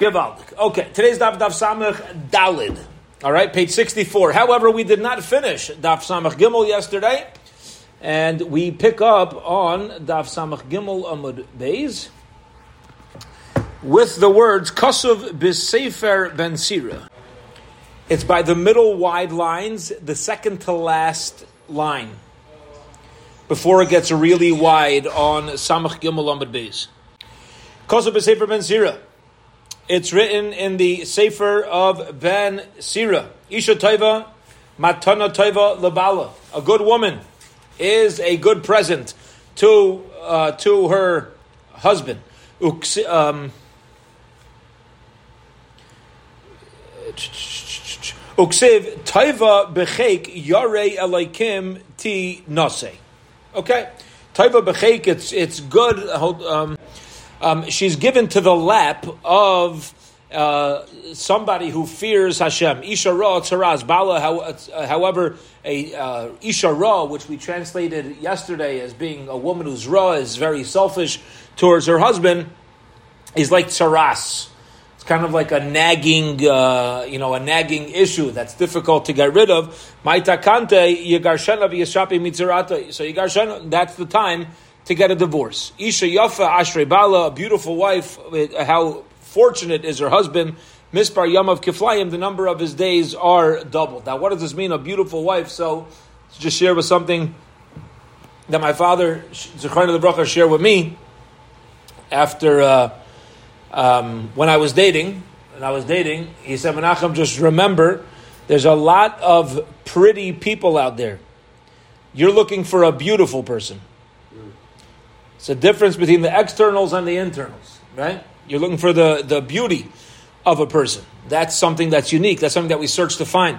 Okay, today's Daf Daf Samach Dalid. All right, page 64. However, we did not finish Daf Samach Gimel yesterday, and we pick up on Daf Samach Gimel Amud Beis with the words Kosuv B'Sefer Ben Sira. It's by the middle wide lines, the second to last line, before it gets really wide on Samach Gimel Amud Beis. Kosuv B'Sefer Ben Sira. It's written in the Sefer of Ben Sira. Isha Taiva, Matana Taiva Labala. A good woman is a good present to uh, to her husband. Um, Uksiv Taiva Bechek Yare Elaikim Ti Nase. Okay, Taiva Bechek. It's it's good. Um, um, she's given to the lap of uh, somebody who fears Hashem. Isha Ra Tzaraz Bala. Uh, however, a uh, Isha Ra, which we translated yesterday as being a woman who's Ra, is very selfish towards her husband, is like Tzaras. It's kind of like a nagging, uh, you know, a nagging issue that's difficult to get rid of. Maitakante. So that's the time to get a divorce. Isha Yafa Ashrei Bala, a beautiful wife, how fortunate is her husband. Mispar Yamav Kiflayim, the number of his days are doubled. Now, what does this mean? A beautiful wife. So, just share with something that my father, Zechron the Bracha, shared with me after uh, um, when I was dating. And I was dating, he said, Menachem, just remember, there's a lot of pretty people out there. You're looking for a beautiful person. It's a difference between the externals and the internals, right? You're looking for the, the beauty of a person. That's something that's unique. That's something that we search to find.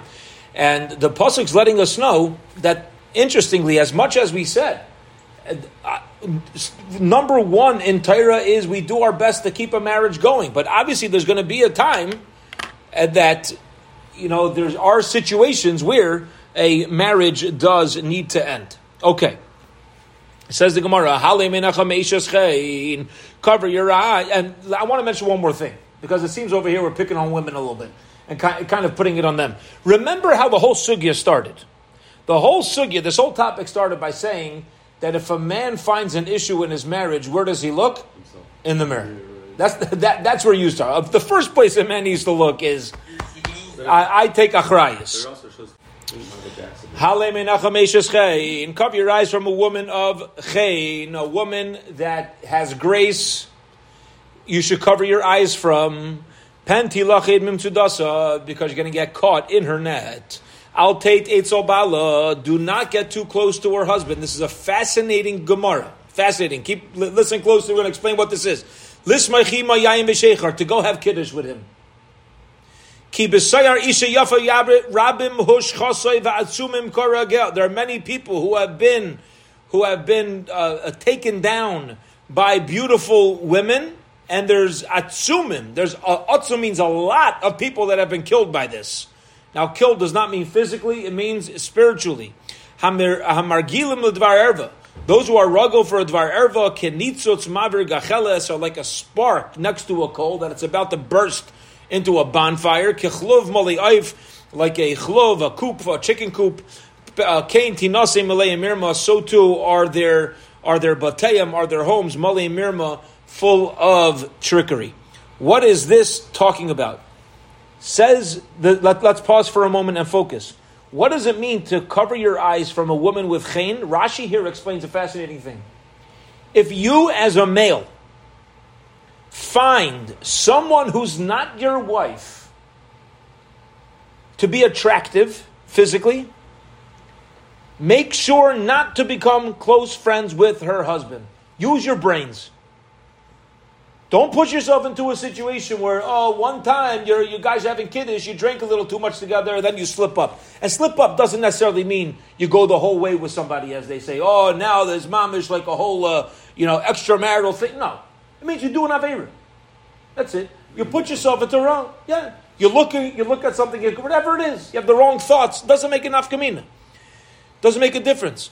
And the Pasuk's letting us know that, interestingly, as much as we said, uh, number one in Torah is we do our best to keep a marriage going. But obviously, there's going to be a time uh, that, you know, there are situations where a marriage does need to end. Okay. Says the Gemara, cover your eye. And I want to mention one more thing, because it seems over here we're picking on women a little bit and kind of putting it on them. Remember how the whole sugya started. The whole sugya, this whole topic started by saying that if a man finds an issue in his marriage, where does he look? In the mirror. That's that, that's where you start. The first place a man needs to look is I, I take achrayas. Cover your eyes from a woman of chein, a woman that has grace. You should cover your eyes from panti lachid mimtsudasa because you're going to get caught in her net. Al tate bala. Do not get too close to her husband. This is a fascinating Gemara. Fascinating. Keep listen closely. We're going to explain what this is. To go have kiddush with him. There are many people who have been who have been uh, taken down by beautiful women, and there's atzumim. There's uh, atzum means a lot of people that have been killed by this. Now, killed does not mean physically; it means spiritually. Hamargilim l'dvar. Those who are ruggle for a dvar erva, kenitzotz gacheles, are like a spark next to a coal that it's about to burst into a bonfire. Kichlov mali like a chlov, a coop, a chicken coop. Uh, Kain tinase malay mirma. So too are their are their batayim, are their homes malay mirma, full of trickery. What is this talking about? Says the, let, us pause for a moment and focus. What does it mean to cover your eyes from a woman with chain? Rashi here explains a fascinating thing. If you, as a male, find someone who's not your wife to be attractive physically, make sure not to become close friends with her husband. Use your brains. Don't push yourself into a situation where, oh, one time you're, you guys are having kiddish, you drink a little too much together, then you slip up. And slip up doesn't necessarily mean you go the whole way with somebody, as they say. Oh, now there's mamish like a whole, uh, you know, extramarital thing. No. It means you do doing a. That's it. You put yourself into wrong. Yeah. You look, you look at something, whatever it is, you have the wrong thoughts. Doesn't make enough kamina. Doesn't make a difference.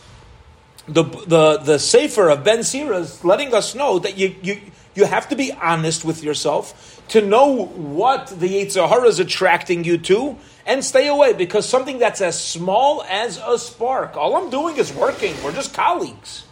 the the the Sefer of Ben Sira is letting us know that you you you have to be honest with yourself to know what the Yetzer Hara is attracting you to and stay away because something that's as small as a spark. All I'm doing is working. We're just colleagues.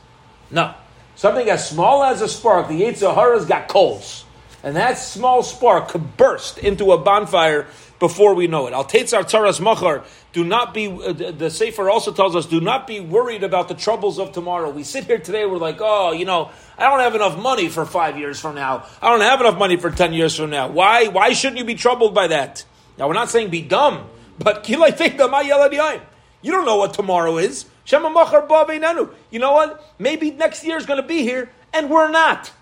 No. Something as small as a spark, the Yetzer Hara's got coals. And that small spark could burst into a bonfire before we know it. Al Tetzar Tzaras Machar, do not be, uh, the Sefer also tells us, do not be worried about the troubles of tomorrow. We sit here today, we're like, oh, you know, I don't have enough money for five years from now. I don't have enough money for ten years from now. Why, why shouldn't you be troubled by that? Now, we're not saying be dumb, but you don't know what tomorrow is. You know what? Maybe next year is going to be here, and we're not.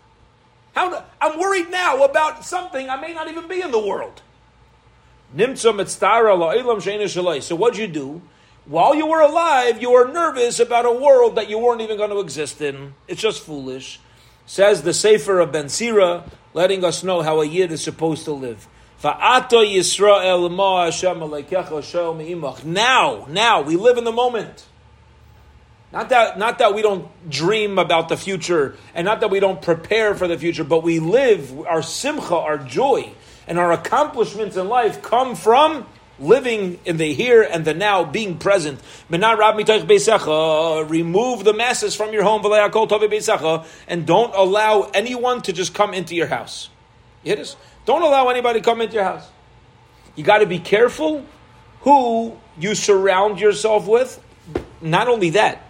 How, I'm worried now about something I may not even be in the world. So what'd you do? While you were alive, you were nervous about a world that you weren't even going to exist in. It's just foolish. Says the Sefer of Ben Sira, letting us know how a Yid is supposed to live. Now, now, we live in the moment. Not that, not that we don't dream about the future, and not that we don't prepare for the future, but we live, our simcha, our joy, and our accomplishments in life come from living in the here and the now, being present. Remove the masses from your home, and don't allow anyone to just come into your house. It is. Don't allow anybody to come into your house. You got to be careful who you surround yourself with. Not only that,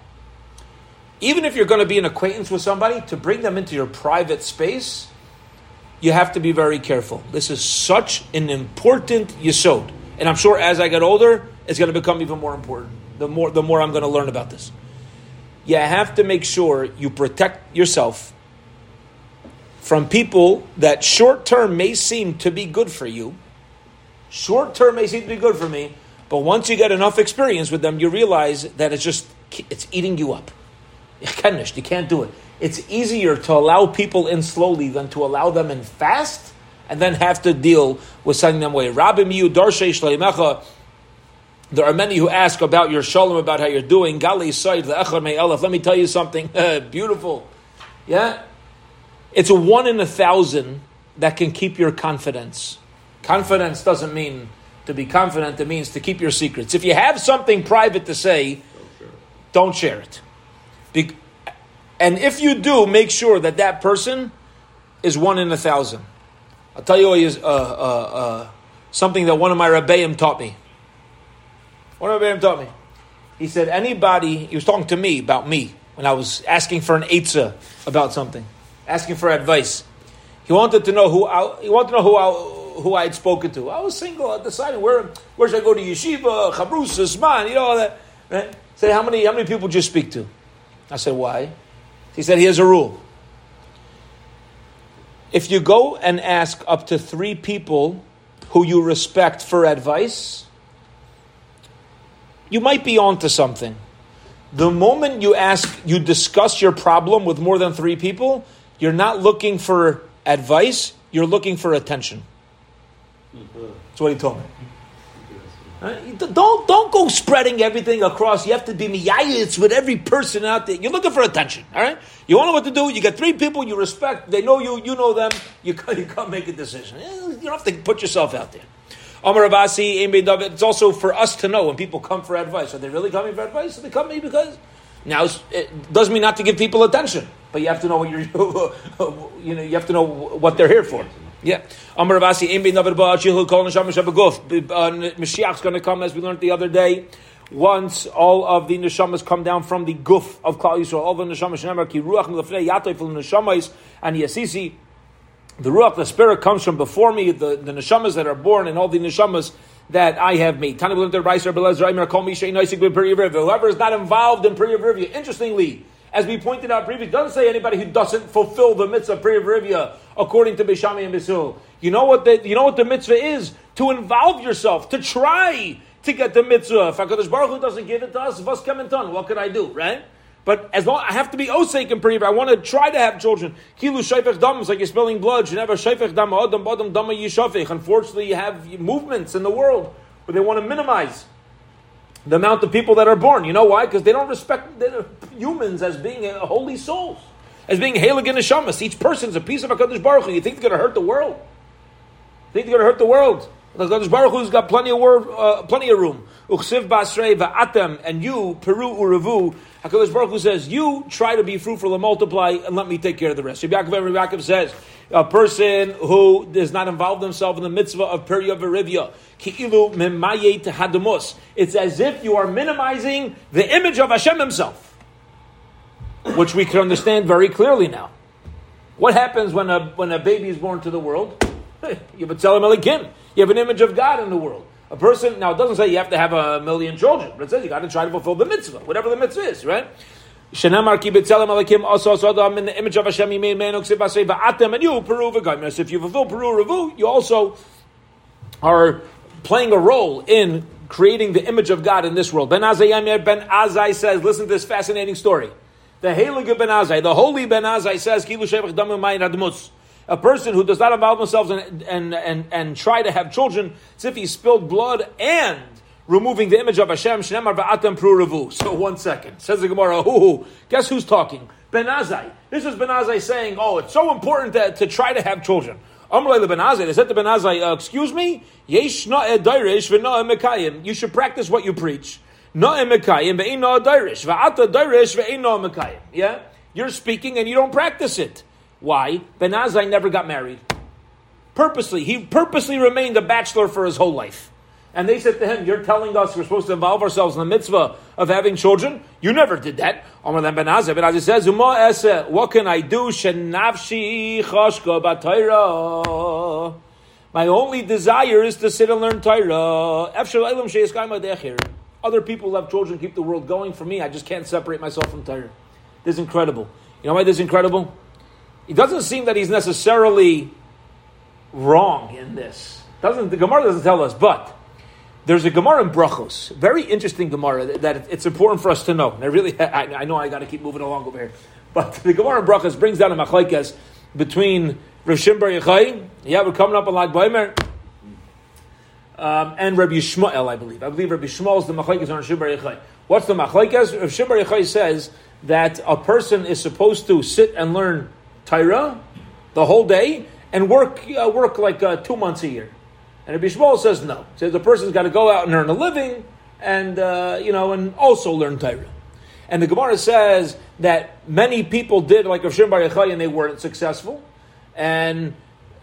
even if you're going to be an acquaintance with somebody, to bring them into your private space, you have to be very careful. This is such an important yisod. And I'm sure as I get older, it's going to become even more important. The more, the more I'm going to learn about this. You have to make sure you protect yourself from people that short term may seem to be good for you. Short term may seem to be good for me, but once you get enough experience with them, you realize that it's just it's eating you up. You can't do it. It's easier to allow people in slowly than to allow them in fast and then have to deal with sending them away. There are many who ask about your shalom, about how you're doing. Gali Said, the Echar Me'elef. Let me tell you something beautiful. Yeah? It's a one in a thousand that can keep your confidence. Confidence doesn't mean to be confident, it means to keep your secrets. If you have something private to say, don't share it. Be- and if you do, make sure that that person is one in a thousand. I'll tell you uh, uh, uh, something that one of my rabbeim taught me. One of my rabbeim taught me. He said, anybody, he was talking to me about me when I was asking for an eitzah about something asking for advice. He wanted to know who I, he wanted to know who I, who I had spoken to. I was single, I deciding where where should I go to yeshiva, chabrus, zman, you know all that. Right? Said how many how many people did you speak to? I said why? He said here's a rule. If you go and ask up to three people who you respect for advice, you might be onto something. The moment you ask, you discuss your problem with more than three people, you're not looking for advice, you're looking for attention. That's what he told me. Don't don't go spreading everything across. You have to be miyayitz with every person out there. You're looking for attention, all right? You don't know what to do. You got three people you respect. They know you. You know them. You you can't make a decision. Eh, you don't have to put yourself out there. Amar Abasi, It's also for us to know when people come for advice. Are they really coming for advice? Are they coming because now, it doesn't mean not to give people attention, but you have to know what you're, you know, you have to know what they're here for. Yeah. Amar Ravasi, Im bin David Ba'achil, Kol Neshama Shabaguf. Uh, Mashiach's going to come, as we learned the other day. Once all of the neshamas come down from the guf of Klal Yisrael, all the neshamas shenemar ki ruach milafnei yatay fil neshamas and yasisi. The ruach, the spirit, comes from before me. The, the neshamas that are born and all the neshamas that I have made. Whoever is not involved in Priya. Interestingly, as we pointed out previously, doesn't say anybody who doesn't fulfill the mitzvah of Priya Rivya according to Bishami and Bisul. You know what the you know what the mitzvah is? To involve yourself, to try to get the mitzvah. If HaKadosh Baruch Hu doesn't give it to us, what could I do, right? But as long I have to be osek and pre, I want to try to have children. Kilu shayfech dam is like you're spilling blood. You never shayfech dam adam adam dama yishafech. Unfortunately, you have movements in the world where they want to minimize the amount of people that are born. You know why? Because they don't respect the humans as being holy souls, as being Halig and Neshamas. Each person's a piece of HaKadosh Baruch Hu. You think they're going to hurt the world? You think they're going to hurt the world? HaKadosh Baruch Hu's got plenty of, word, uh, plenty of room. Uchsiv basrei va'atem, and you, Peru uravu, HaKadosh Baruch Hu says, you try to be fruitful and multiply, and let me take care of the rest. Rabbi Yaakov, Rabbi Yaakov says, a person who does not involve themselves in the mitzvah of Perya Verivya, ki'ilu. It's as if you are minimizing the image of Hashem himself, which we can understand very clearly now. What happens when a, when a baby is born to the world? You have a tzelem. You have an image of God in the world. A person, now it doesn't say you have to have a million children, but it says you got to try to fulfill the mitzvah, whatever the mitzvah is, right? Shenamar ki betzelem alakim also sodam in the image of Hashem he made man uksiv basei va'atem and you peru v'gaimer. If you fulfill peru revu, you also are playing a role in creating the image of God in this world. Ben Azai Ben Azai says, listen to this fascinating story. The Heilige Ben Azai, the holy Ben Azai says, Kilu Shevach Admus. A person who does not involve themselves and, and, and, and try to have children, it's if he spilled blood and removing the image of Hashem. Shnemar va'atem prurevu. So one second. Says the Gemara, hoo, guess who's talking? Ben Azai. This is Ben Azai saying, oh, it's so important to, to try to have children. Amrulay Ben Azai, they said to Ben Azai, uh, excuse me, yesh na'e dairish v'na'e mekayim. You should practice what you preach. Na'e mekayim ve'in na'e dairish. Va'ata dairish ve'in na'e mekayim. Yeah? You're speaking and you don't practice it. Why? Ben Azai never got married. Purposely. He purposely remained a bachelor for his whole life. And they said to him, You're telling us we're supposed to involve ourselves in the mitzvah of having children? You never did that. Amar Ben Azai. Ben Azai says, What can I do? Shenavshi batayra. My only desire is to sit and learn Torah. Other people have children, keep the world going. For me, I just can't separate myself from Torah. This is incredible. You know why this is incredible? It doesn't seem that he's necessarily wrong in this. Doesn't the Gemara doesn't tell us, but there's a Gemara in Brachos, very interesting Gemara that, it's important for us to know. And I really, I, I know I got to keep moving along over here, but the Gemara in Brachos brings down a machlekes between Rav Shimbar Yechai, yeah, we're coming up on Lag Baimer, um, and Rabbi Yishmael, I believe. I believe Rabbi Yishmael is the machlekes on Shimbar Yechai. What's the machlekes? Rav Shimbar Yechai says that a person is supposed to sit and learn Torah the whole day and work uh, work like uh, two months a year. And Rabbi Shmuel says no. He says the person's got to go out and earn a living, and uh, you know, and also learn Torah. And the Gemara says that many people did like Rav Shimon Bar Yochai and they weren't successful, and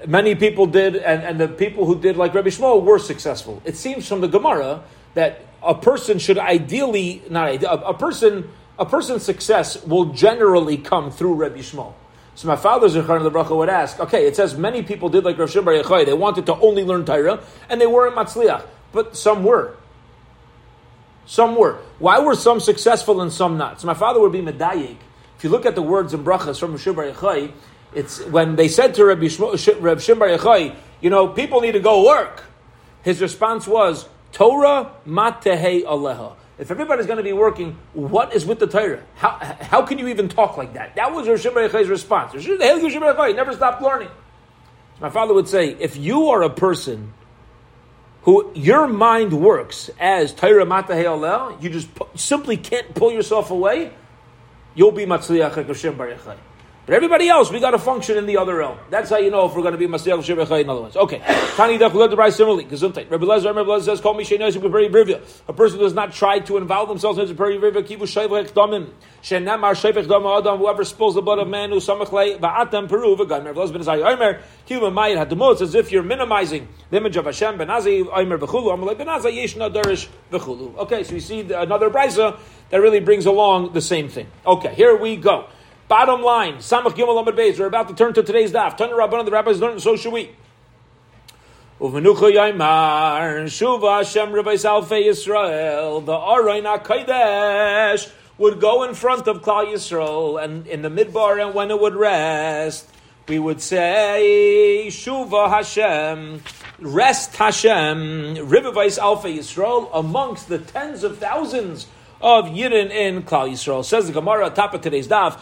many people did, and, and the people who did like Rabbi Shmuel were successful. It seems from the Gemara that a person should ideally not a, a person a person's success will generally come through Rabbi Shmuel. So my father Zechar the Bracha would ask, okay, it says many people did like Rav Shimon Bar Yochai. They wanted to only learn Torah, and they weren't Matzliach. But some were. Some were. Why were some successful and some not? So my father would be Medayik. If you look at the words in brachas from Rav Shimon Bar Yochai, it's when they said to Rabbi Shmo, Rav Shimon Bar Yochai, you know, people need to go work. His response was, Torah matehe aleha. If everybody's going to be working, what is with the Torah? How, how can you even talk like that? That was Rosh Hashem's response. He never stopped learning. My father would say, if you are a person who your mind works as Torah Matah you just simply can't pull yourself away, you'll be Matzliach Hashem Bar but everybody else, we got to function in the other realm. That's how you know if we're going to be Masiyach Shevachai in other ones. Okay. Tani Dach led the right similarly. Gesundheit. Rabbi Lezer, Rabbi Lezer says, call me Sheinazim B'Peri Brivya. A person who does not try to involve themselves in B'Peri Brivya, Kivu Shevach Damim. Shenamar Shevach Dam Adam, whoever spills the blood of man who samachlei, Ba'atam Peru, V'Gam. Rabbi Lezer Ben Azai Omer, Kivu Mayit Hadamot, as if you're minimizing the image of Hashem, Ben Azai Omer V'Chulu, Amalei Ben Azai Yesh Nadarish V'Chulu. Okay, so you see another brisa that really brings along the same thing. Okay, here we go. Bottom line, Samach Gimel Amid Beis. We're about to turn to today's daf. Turn to Rabbanon, the rabbis learned, so should we. Uvenucha Yaimar, Shuva Hashem Rabbi Salfei Yisrael, the Arain HaKadosh would go in front of Klal Yisrael, and in the midbar, and when it would rest, we would say, Shuva Hashem, rest Hashem, Rivavais Alpha Yisrael, amongst the tens of thousands of Yidden in Klal Yisrael. Says the Gemara, top of today's daf, If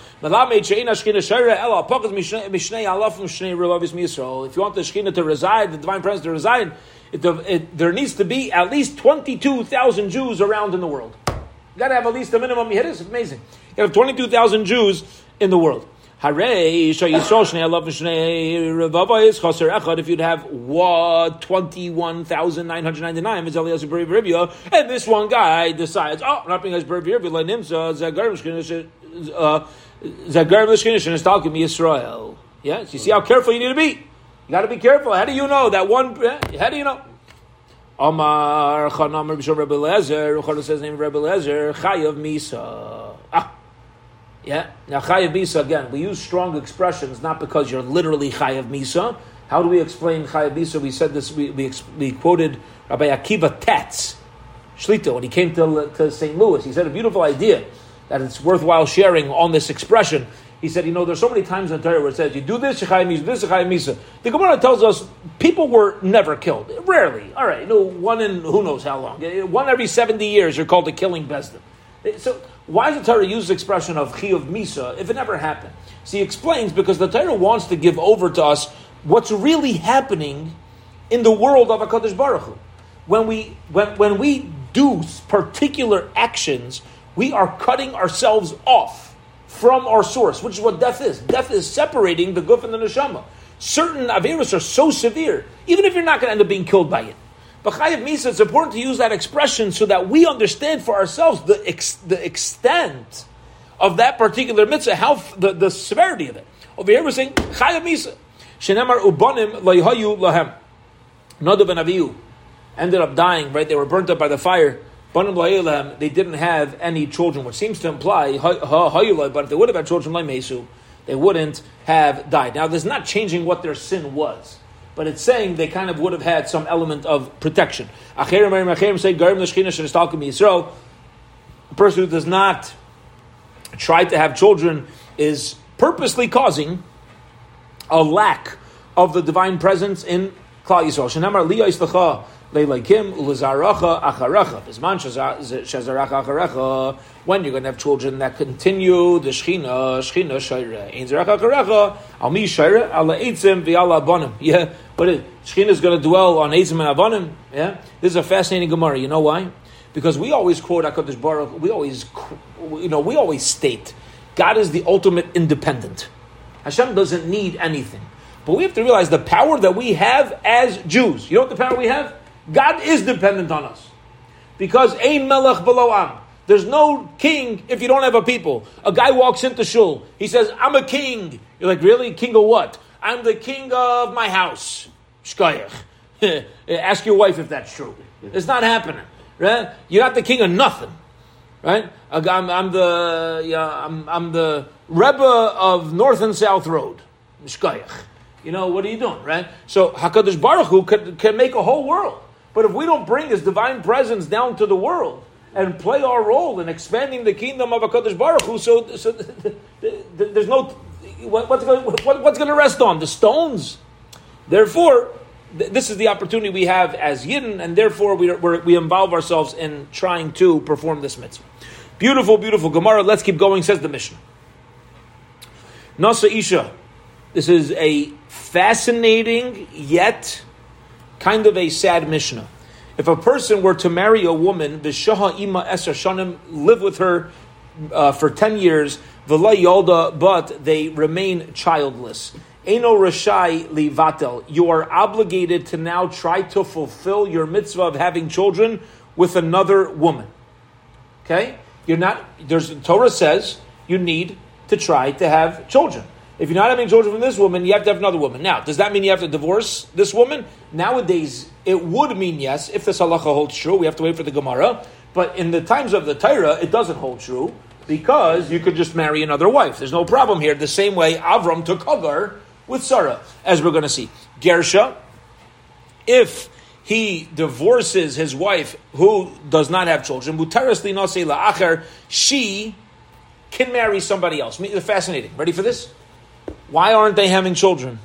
you want the Shekhinah to reside, the divine presence to reside, it, it, there needs to be at least 22,000 Jews around in the world. You got to have at least a minimum. It's amazing. You have 22,000 Jews in the world. If you'd have what twenty one thousand nine hundred ninety nine, and this one guy decides, oh, I'm not being as Nimsa Zagarim Lishkinishin is talking me Israel. Yes, you see how careful you need to be. You got to be careful. How do you know that one? How do you know? Omar Chanam Rebbe Lezer. says name Rebbe Lezer. Chayav Misa. Ah. Yeah. Now chayav misa again. We use strong expressions not because you're literally chayav misa. How do we explain chayav misa? We said this. We, we, we quoted Rabbi Akiva Tatz Shlita when he came to, to St. Louis. He said a beautiful idea that it's worthwhile sharing on this expression. He said, you know, there's so many times in the Torah where it says, you do this, chayav misa, this, misa. The Gemara tells us people were never killed. Rarely. All right, you know, one in who knows how long. One every 70 years, you're called a killing bezdin. So why does the Torah use the expression of chiyuv misa if it never happened? So he explains because the Torah wants to give over to us what's really happening in the world of Hakadosh Baruch Hu. When we when when we do particular actions, we are cutting ourselves off from our source, which is what death is. Death is separating the guf and the neshama. Certain avirus are so severe, even if you're not going to end up being killed by it. But Chayav Misa, it's important to use that expression so that we understand for ourselves the, ex, the extent of that particular mitzvah, how the, the severity of it. Over here we're saying Chayav Misa. Shenemar ubanim layhayu lahem. Nadav and ended up dying, right? They were burnt up by the fire. Banim lahem, they didn't have any children, which seems to imply, but if they would have had children they wouldn't have died. Now, this is not changing what their sin was but it's saying they kind of would have had some element of protection. Acherim say Garim Yisrael. A person who does not try to have children is purposely causing a lack of the divine presence in Klal Yisrael. Leilakim ulazaracha acharecha. Bisman shazaracha acharecha. When you're going to have children that continue the shechina, shechina shayre. Ein zaracha acharecha. Al mi shayre ala eitzim v'ala abonim. Yeah, but shechina is going to dwell on eitzim and abonim. Yeah, this is a fascinating gemara. You know why? Because we always quote Hakadosh Baruch. We always, you know, we always state God is the ultimate independent. Hashem doesn't need anything. But we have to realize the power that we have as Jews. You know what the power we have? God is dependent on us. Because ein melech below am. There's no king if you don't have a people. A guy walks into shul. He says, I'm a king. You're like, really? King of what? I'm the king of my house. Shkoyach. Ask your wife if that's true. It's not happening. Right? You're not the king of nothing. Right? I'm, I'm the yeah, I'm, I'm the Rebbe of North and South Road. Shkoyach. You know, what are you doing, right? So HaKadosh Baruch Hu can, can make a whole world. But if we don't bring His divine presence down to the world and play our role in expanding the kingdom of Hakadosh Baruch Hu, so, so there's no what's going to rest on the stones. Therefore, this is the opportunity we have as Yidden, and therefore we, we involve ourselves in trying to perform this mitzvah. Beautiful, beautiful Gemara. Let's keep going. Says the mission. Nasa Isha. This is a fascinating yet kind of a sad Mishnah. If a person were to marry a woman, the Shaha Ima Esar Shanim, live with her uh, for 10 years, V'la Yolda, but they remain childless. Eno Rashai Livatel, you are obligated to now try to fulfill your mitzvah of having children with another woman. Okay? You're not, there's, Torah says you need to try to have children. If you're not having children from this woman, you have to have another woman. Now, does that mean you have to divorce this woman? Nowadays, it would mean yes, if this halacha holds true. We have to wait for the Gemara. But in the times of the Torah, it doesn't hold true because you could just marry another wife. There's no problem here. The same way Avram took Hagar with Sarah, as we're going to see. Gersha, if he divorces his wife who does not have children, she can marry somebody else. Fascinating. Ready for this? Why aren't they having children?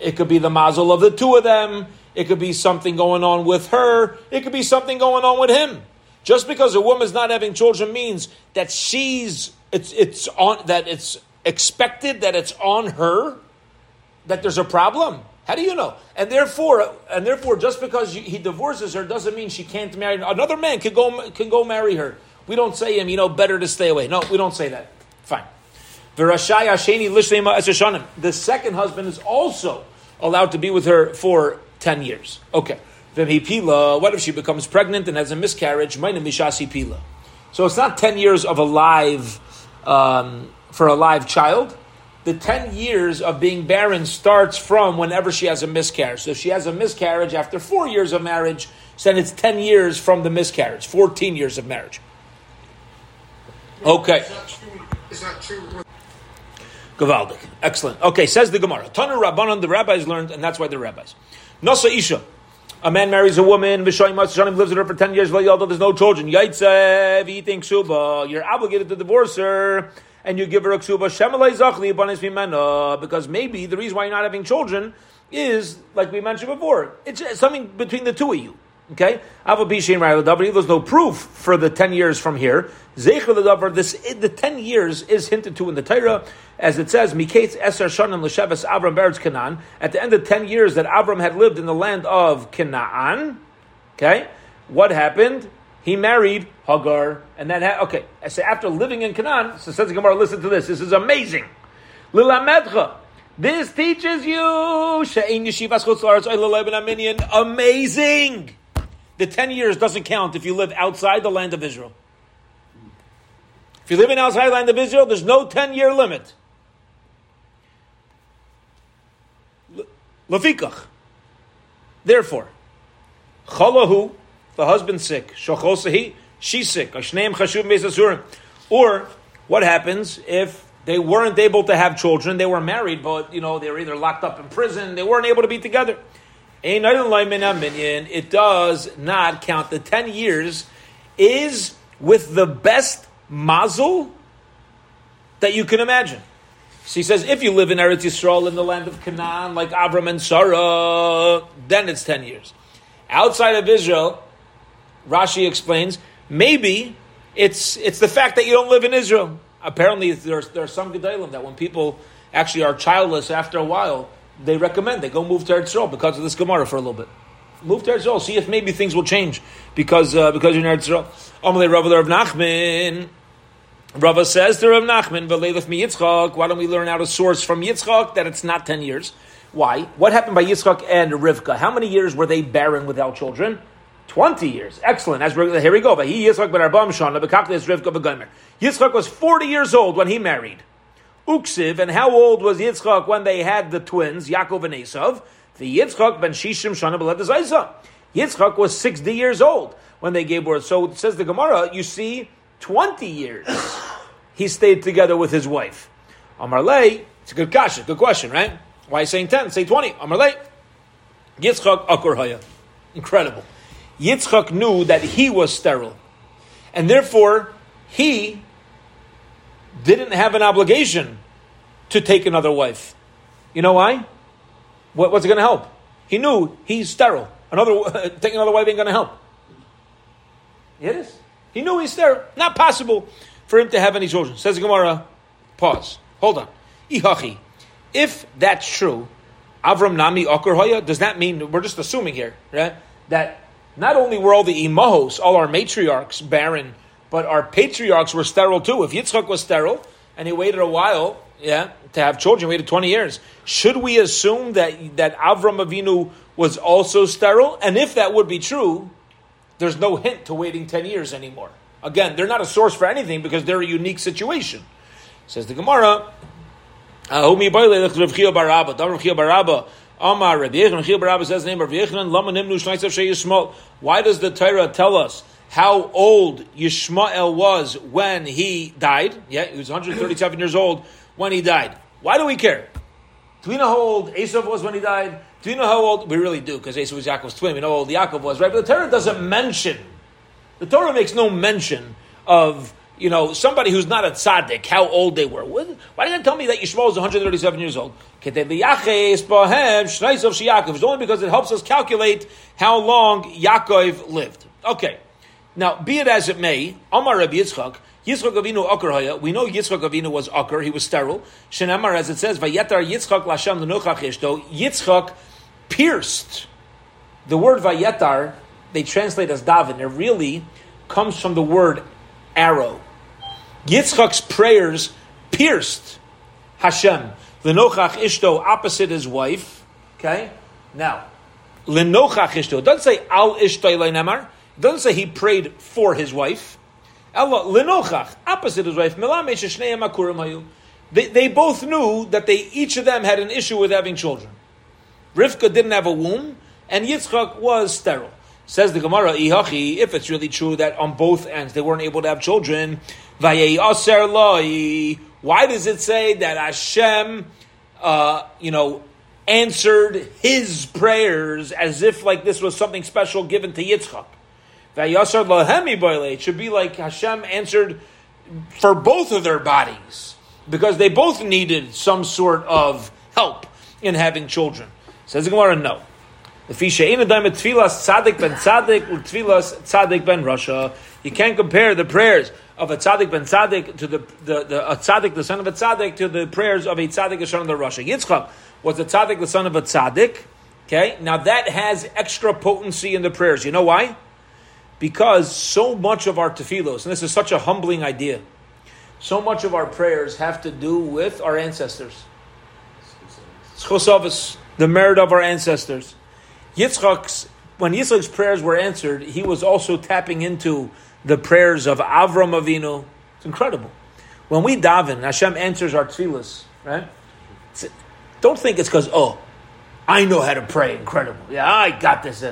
It could be the mazel of the two of them. It could be something going on with her. It could be something going on with him. Just because a woman's not having children means that she's it's it's on that it's expected that it's on her that there's a problem. How do you know? And therefore, and therefore, just because he divorces her doesn't mean she can't marry another man. Can go can go marry her. We don't say him, you know, better to stay away. No, we don't say that. Fine. The second husband is also allowed to be with her for ten years. Okay. What if she becomes pregnant and has a miscarriage? So it's not ten years of a live um, for a live child the 10 years of being barren starts from whenever she has a miscarriage. So if she has a miscarriage after four years of marriage, then it's 10 years from the miscarriage, 14 years of marriage. Okay. Is that true? Gavaldik. Excellent. Okay, says the Gemara. Tanu Rabbanon, the rabbis learned, and that's why they're rabbis. Nasa Isha. A man marries a woman, Vishoyim Shanim lives with her for 10 years, although there's no children. Yaitsev, eating suba. You're obligated to divorce her and you give her a ksuba shemalei zachli mimena because maybe the reason why you're not having children is like we mentioned before. It's something between the two of you. Okay, there's no proof for the ten years from here. This the ten years is hinted to in the Torah, as it says, "Miketz eser shanim l'sheves Avram beretz Canaan." At the end of ten years that Avram had lived in the land of Canaan, okay, what happened? he married Hagar, and that ha- okay. I say after living in Canaan, so says Gemara, listen to this. This is amazing. Lilamedcha. This teaches you amazing. The ten years doesn't count if you live outside the land of Israel. If you live in outside the land of Israel, there's no ten year limit. Lefikach. Therefore, chalahu the husband's sick. Shochosahi, she's sick. Ashneim chashuv mesasurim. Or what happens if they weren't able to have children? They were married, but you know they were either locked up in prison. They weren't able to be together. It does not count. The ten years is with the best mazel that you can imagine. So he says, if you live in Eretz Yisrael in the land of Canaan, like Abram and Sarah, then it's ten years. Outside of Israel, Rashi explains, maybe it's it's the fact that you don't live in Israel. Apparently, there's there are some gedalim that when people actually are childless after a while, they recommend they go move to Eretz because of this Gemara for a little bit. Move to Eretz see if maybe things will change because uh, because you're in Eretz Yisrael. Amalei Rava Rav Nachman. Rava says to Rav Nachman, "V'leilef mi Yitzchak." Why don't we learn out a source from Yitzchak that it's not ten years? Why? What happened by Yitzchak and Rivka? How many years were they barren without children? 20 years. Excellent. As we're, here we go. Yitzchak was 40 years old when he married. Uksiv, and how old was Yitzchak when they had the twins, Yaakov and Esav? The Yitzchak ben Shishim Shana Beled Yitzchak was 60 years old when they gave birth. So it says the Gemara, you see, 20 years he stayed together with his wife. Amarle, it's a good question, good question, right? Why saying 10? Say 20. Amarle, Yitzchak Akur Incredible. Yitzchak knew that he was sterile. And therefore, he didn't have an obligation to take another wife. You know why? What, what's it going to help? He knew he's sterile. Another taking another wife ain't going to help. It is. He knew he's sterile. Not possible for him to have any children. Says Gemara. Pause. Hold on. Ihachi. If that's true, Avram Nami Akar Hoya, does that mean we're just assuming here, right? That not only were all the imahos, all our matriarchs, barren, but our patriarchs were sterile too. If Yitzchak was sterile and he waited a while, yeah, to have children, waited 20 years, should we assume that, that Avram Avinu was also sterile? And if that would be true, there's no hint to waiting 10 years anymore. Again, they're not a source for anything because they're a unique situation. Says the Gemara. Why does the Torah tell us how old Yishmael was when he died? Yeah, he was 137 years old when he died. Why do we care? Do we know how old Esav was when he died? Do you know how old? We really do, because Esav was Yaakov's twin. We know how old Yaakov was, right? But the Torah doesn't mention. The Torah makes no mention of you know, somebody who's not a tzaddik, how old they were. Why did you tell me that Yishmael was 137 years old? It's only because it helps us calculate how long Yaakov lived. Okay. Now, be it as it may, Amar Rabbi Yitzchak, Yitzchak Avinu Akar Haya. We know Yitzchak Avinu was Akar. He was sterile. Shenamar, as it says, Vayetar Yitzchak Lashem Lenochach Ishto. Yitzchak pierced. The word Vayetar they translate as David. It really comes from the word arrow. Yitzchak's prayers pierced Hashem. Lenochach Ishto opposite his wife. Okay? Now, Lenochach Ishto. It doesn't say Al Ishto Nemar. Doesn't say he prayed for his wife. Lenochach, opposite his wife. They, they both knew that they each of them had an issue with having children. Rivka didn't have a womb, and Yitzchak was sterile. Says the Gemara, if it's really true that on both ends they weren't able to have children, why does it say that Hashem, uh, you know, answered his prayers as if like this was something special given to Yitzchak? It should be like Hashem answered for both of their bodies because they both needed some sort of help in having children. Says the Gemara, no. You can't compare the prayers of a tzaddik ben tzaddik to the the, the a tzaddik, the son of a tzaddik, to the prayers of a tzaddik, the son of the Rasha. Yitzchak was a tzaddik, the son of a tzaddik. Okay, now that has extra potency in the prayers. You know why? Because so much of our tefillos, and this is such a humbling idea, so much of our prayers have to do with our ancestors. Chosavas, the merit of our ancestors. Yitzchak's, when Yitzchak's prayers were answered, he was also tapping into the prayers of Avram Avinu. It's incredible. When we daven, Hashem answers our tefillas, right? Don't think it's because, oh, I know how to pray. Incredible. Yeah, I got this.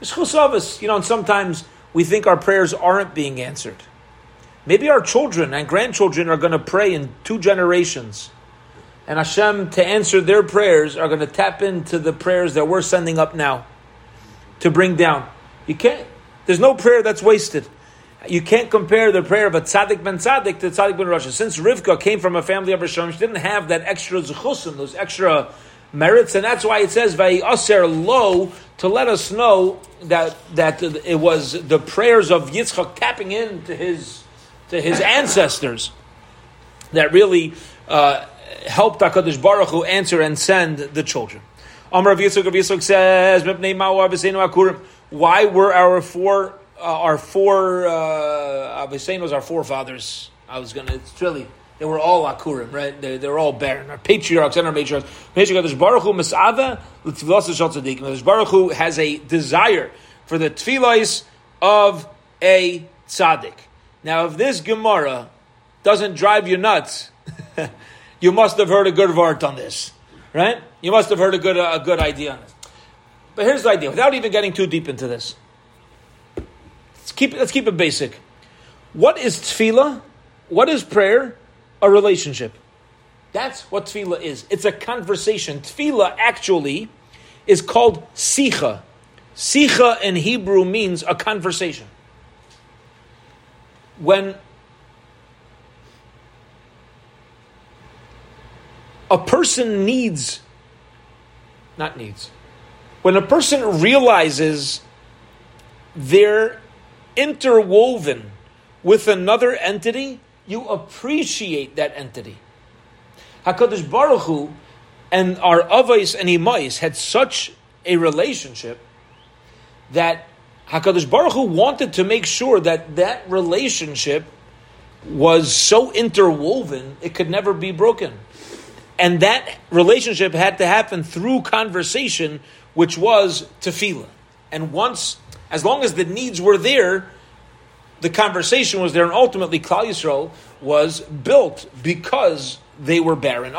It's chusavas, you know, and sometimes we think our prayers aren't being answered. Maybe our children and grandchildren are going to pray in two generations. And Hashem, to answer their prayers, are going to tap into the prayers that we're sending up now to bring down. You can't, there's no prayer that's wasted. You can't compare the prayer of a tzaddik ben tzaddik to tzaddik ben Rasha. Since Rivka came from a family of Rishon, she didn't have that extra zechusim, those extra merits, and that's why it says aser lo to let us know that that it was the prayers of Yitzchak tapping into his to his ancestors that really uh, helped Hakadosh Baruch Hu answer and send the children. Amar Yitzchak of Yitzchak says, "Why were our four uh, our four uh, was our forefathers? I was gonna. It's really." They were all akurim, right? They, they're all barren. Our patriarchs and our matriarchs. Baruch Hu misava Baruch has a desire for the tefillahs of a tzaddik. Now, if this Gemara doesn't drive you nuts, you must have heard a good word on this, right? You must have heard a good, a good idea on this. But here's the idea, without even getting too deep into this. Let's keep, let's keep it basic. What is tefillah? What is prayer? A relationship. That's what tefillah is. It's a conversation. Tefillah actually is called sicha. Sicha in Hebrew means a conversation. When a person needs, not needs, when a person realizes they're interwoven with another entity, you appreciate that entity. Hakadosh Baruch Hu and our avos and imais had such a relationship that Hakadosh Baruch Hu wanted to make sure that that relationship was so interwoven it could never be broken. And that relationship had to happen through conversation, which was tefillah. And once, as long as the needs were there, the conversation was there, and ultimately Klal Yisrael was built because they were barren.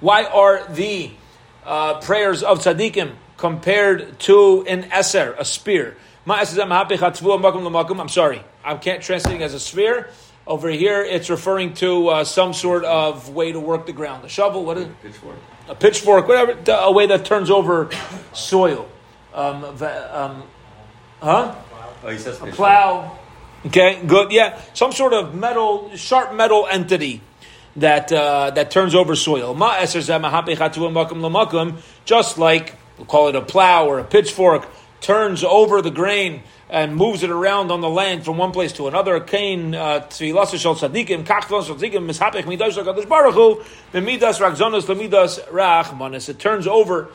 Why are the uh, prayers of tzaddikim compared to an eser, a spear? I'm sorry, I can't translate it as a sphere. Over here, it's referring to uh, some sort of way to work the ground. A shovel, what is it? Pitchfork. A pitchfork, whatever, a way that turns over soil. Um, um, huh? Oh, he says A plow. Okay, good. Yeah, some sort of metal, sharp metal entity that uh, that turns over soil. Ma eserzama hapihatu and makum lamakum, just like we'll call it a plow or a pitchfork, turns over the grain and moves it around on the land from one place to another. Kain tfilas shel tzadikim kachvon shel tzadikim mishapech midas hakadosh baruch hu b'midas rachzonos lemidas rachmanis. It turns over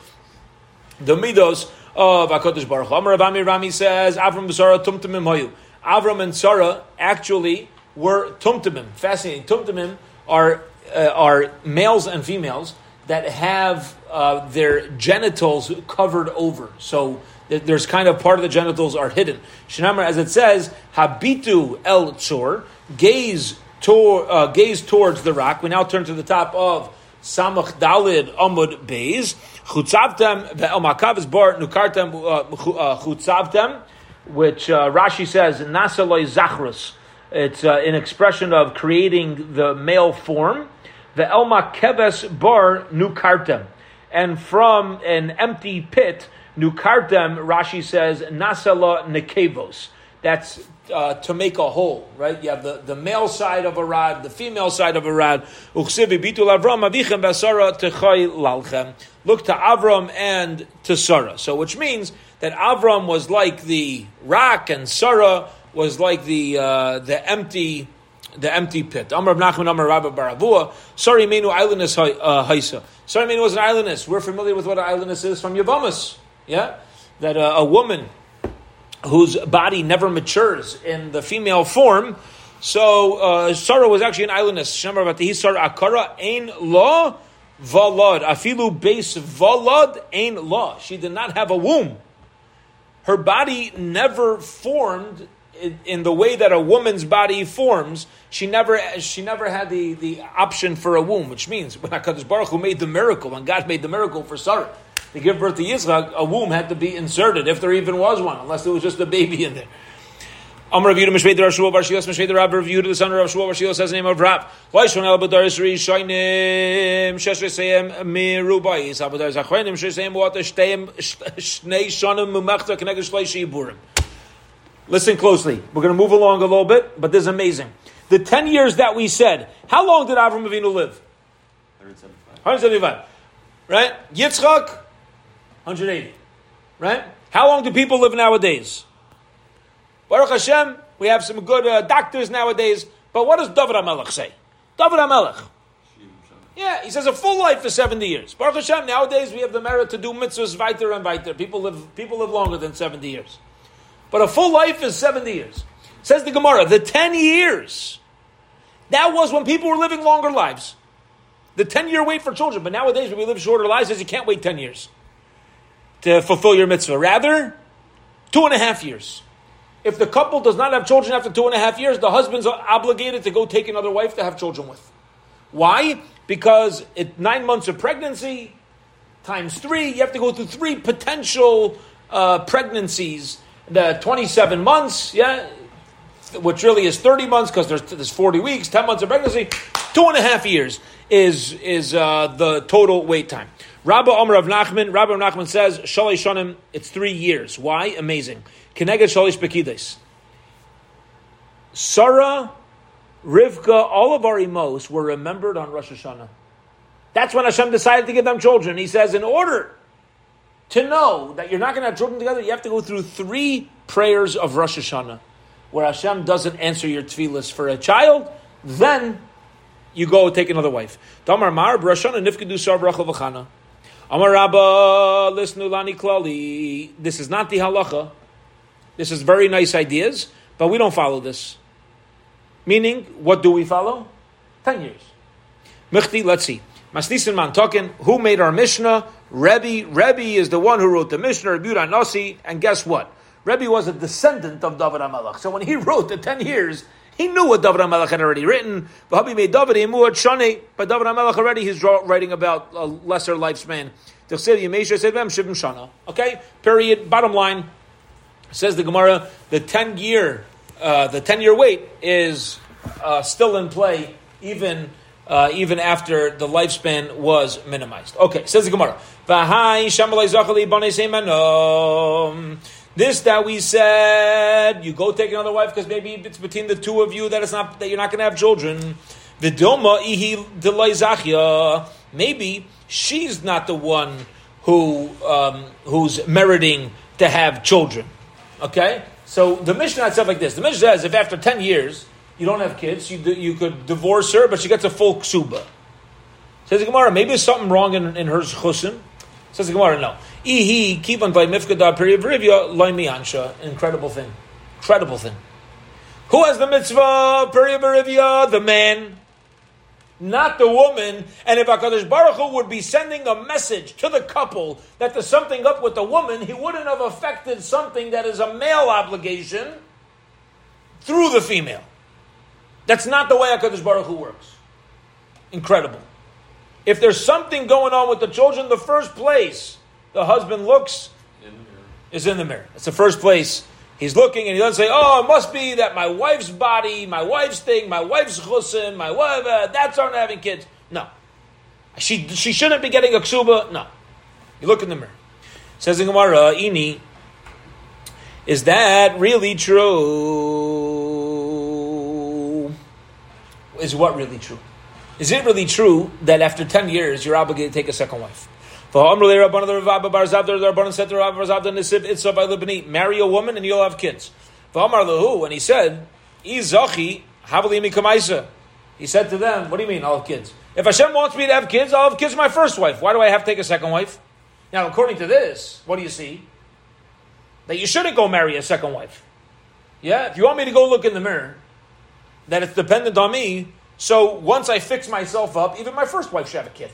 the midos of hakadosh baruch hu. Amar Rami Rami says Avram b'Sara tumtumim. Avram and Sarah actually were tumtumim. Fascinating. Tumtumim are uh, are males and females that have uh, their genitals covered over. So there's kind of part of the genitals are hidden. Shinamar, as it says, habitu el tzor, gaze, tor, uh, gaze towards the rock. We now turn to the top of Samach Dalid Amud Beis. Chutzavtem ve'el makavis bar nukartem uh, uh, chutzavtem, which uh, Rashi says nasaloi zachrus. It's uh, an expression of creating the male form. Ve'el makeves bar nukartem, and from an empty pit Nukartem, Rashi says, Nasala Nekevos. That's uh, to make a whole, right? You have the, the male side of a rod, the female side of a rod. Look to Avram and to Sarah. So, which means that Avram was like the rock, and Sarah was like the uh, the empty the empty pit. Amar Nachman Amar Rabba Baravua. Sorry, Menu islandness uh, haisa. Sorry, Menu was an islandness. We're familiar with what an islandness is from Yevamos. Yeah, that a, a woman whose body never matures in the female form. So uh, Sarah was actually an islandess. Shemar Vatahi Sarah Akara Ain Law Valad. Afilu base Valad Ain Law. She did not have a womb. Her body never formed in the way that a woman's body forms, she never she never had the, the option for a womb, which means when Hakadosh Baruch Hu made the miracle, when God made the miracle for Sarah, to give birth to Yitzchak, a womb had to be inserted, if there even was one, unless there was just a baby in there. Rav Yehuda Mishvei Rav Shmuel Bar Shilas Rav Rav Yehuda the son of Rav Shmuel Bar Shilas says the name of Rav. Loishon El Badaris Ri Shainim Shesh Reseim Mirubayis Abadaris Achrenim Shesh What Shteim Shnei Shonim Mumachta Keneged Shleishi Yiburim. Listen closely. We're going to move along a little bit, but this is amazing. The 10 years that we said, how long did Avram Avinu live? 175. 175. Right? Yitzchak, 180. Right? How long do people live nowadays? Baruch Hashem, we have some good uh, doctors nowadays, but what does David HaMelech say? David HaMelech. Yeah, he says a full life is 70 years. Baruch Hashem, nowadays we have the merit to do mitzvahs weiter and weiter. People live, people live longer than 70 years. But a full life is 70 years. Says the Gemara, the 10 years, that was when people were living longer lives. The 10 year wait for children. But nowadays, when we live shorter lives, says you can't wait 10 years to fulfill your mitzvah. Rather, two and a half years. If the couple does not have children after two and a half years, the husband's obligated to go take another wife to have children with. Why? Because it, nine months of pregnancy times three, you have to go through three potential uh, pregnancies. The 27 months, yeah, which really is 30 months because there's, there's 40 weeks, 10 months of pregnancy, two and a half years is, is uh, the total wait time. Rabba Omer of Nachman, Rabba of Nachman says, Shalish Shonim, it's three years. Why? Amazing. Keneged Shalish Bekides. Sarah, Rivka, all of our emos were remembered on Rosh Hashanah. That's when Hashem decided to give them children. He says, in order to know that you're not going to have children together, you have to go through three prayers of Rosh Hashanah, where Hashem doesn't answer your tefillas for a child, then you go take another wife. Damar Mar, Brashana Nifkedu Sar Amar Rabba, listen Lani Klali. This is not the halacha. This is very nice ideas, but we don't follow this. Meaning, what do we follow? Ten years. Michti, let's see. Masnisin man talking. Who made our Mishnah? Rebbe. Rebbe is the one who wrote the Mishnah, Rebbe Nasi. And guess what? Rebbe was a descendant of David HaMelech. So when he wrote the ten years, he knew what David HaMelech had already written. Made David Shani, but David HaMelech already he's writing about a lesser lifespan. Okay, period. Bottom line says the Gemara: the ten year, uh, the ten year wait is uh, still in play, even uh, even after the lifespan was minimized. Okay, says the Gemara. This that we said, you go take another wife because maybe it's between the two of you that it's not that you're not going to have children. Vidilma ihi Maybe she's not the one who um, who's meriting to have children. Okay? So the Mishnah said like this. The Mishnah says if after 10 years you don't have kids, you, you could divorce her, but she gets a full ksuba. Says the Gemara, maybe there's something wrong in, in her chusim. Says the Gemara, no. Ihi kivan by mifkada perivrivya loy ansha. Incredible thing. Incredible thing. Who has the mitzvah perivrivya? The man not the woman. And if HaKadosh Baruch Hu would be sending a message to the couple that there's something up with the woman, he wouldn't have affected something that is a male obligation through the female. That's not the way HaKadosh Baruch Hu works. Incredible. If there's something going on with the children, the first place the husband looks in the is in the mirror. It's the first place He's looking and he doesn't say, "Oh, it must be that my wife's body, my wife's thing, my wife's chusim, my wife. Uh, that's aren't having kids." No, she she shouldn't be getting a ksuba. No, you look in the mirror. Says in Gemara, "Ini, is that really true? Is what really true? Is it really true that after ten years you're obligated to take a second wife?" Marry a woman and you'll have kids. And he said, He said to them, What do you mean, I'll have kids? If Hashem wants me to have kids, I'll have kids with my first wife. Why do I have to take a second wife? Now, according to this, what do you see? That you shouldn't go marry a second wife. Yeah? If you want me to go look in the mirror, that it's dependent on me, so once I fix myself up, even my first wife should have a kid.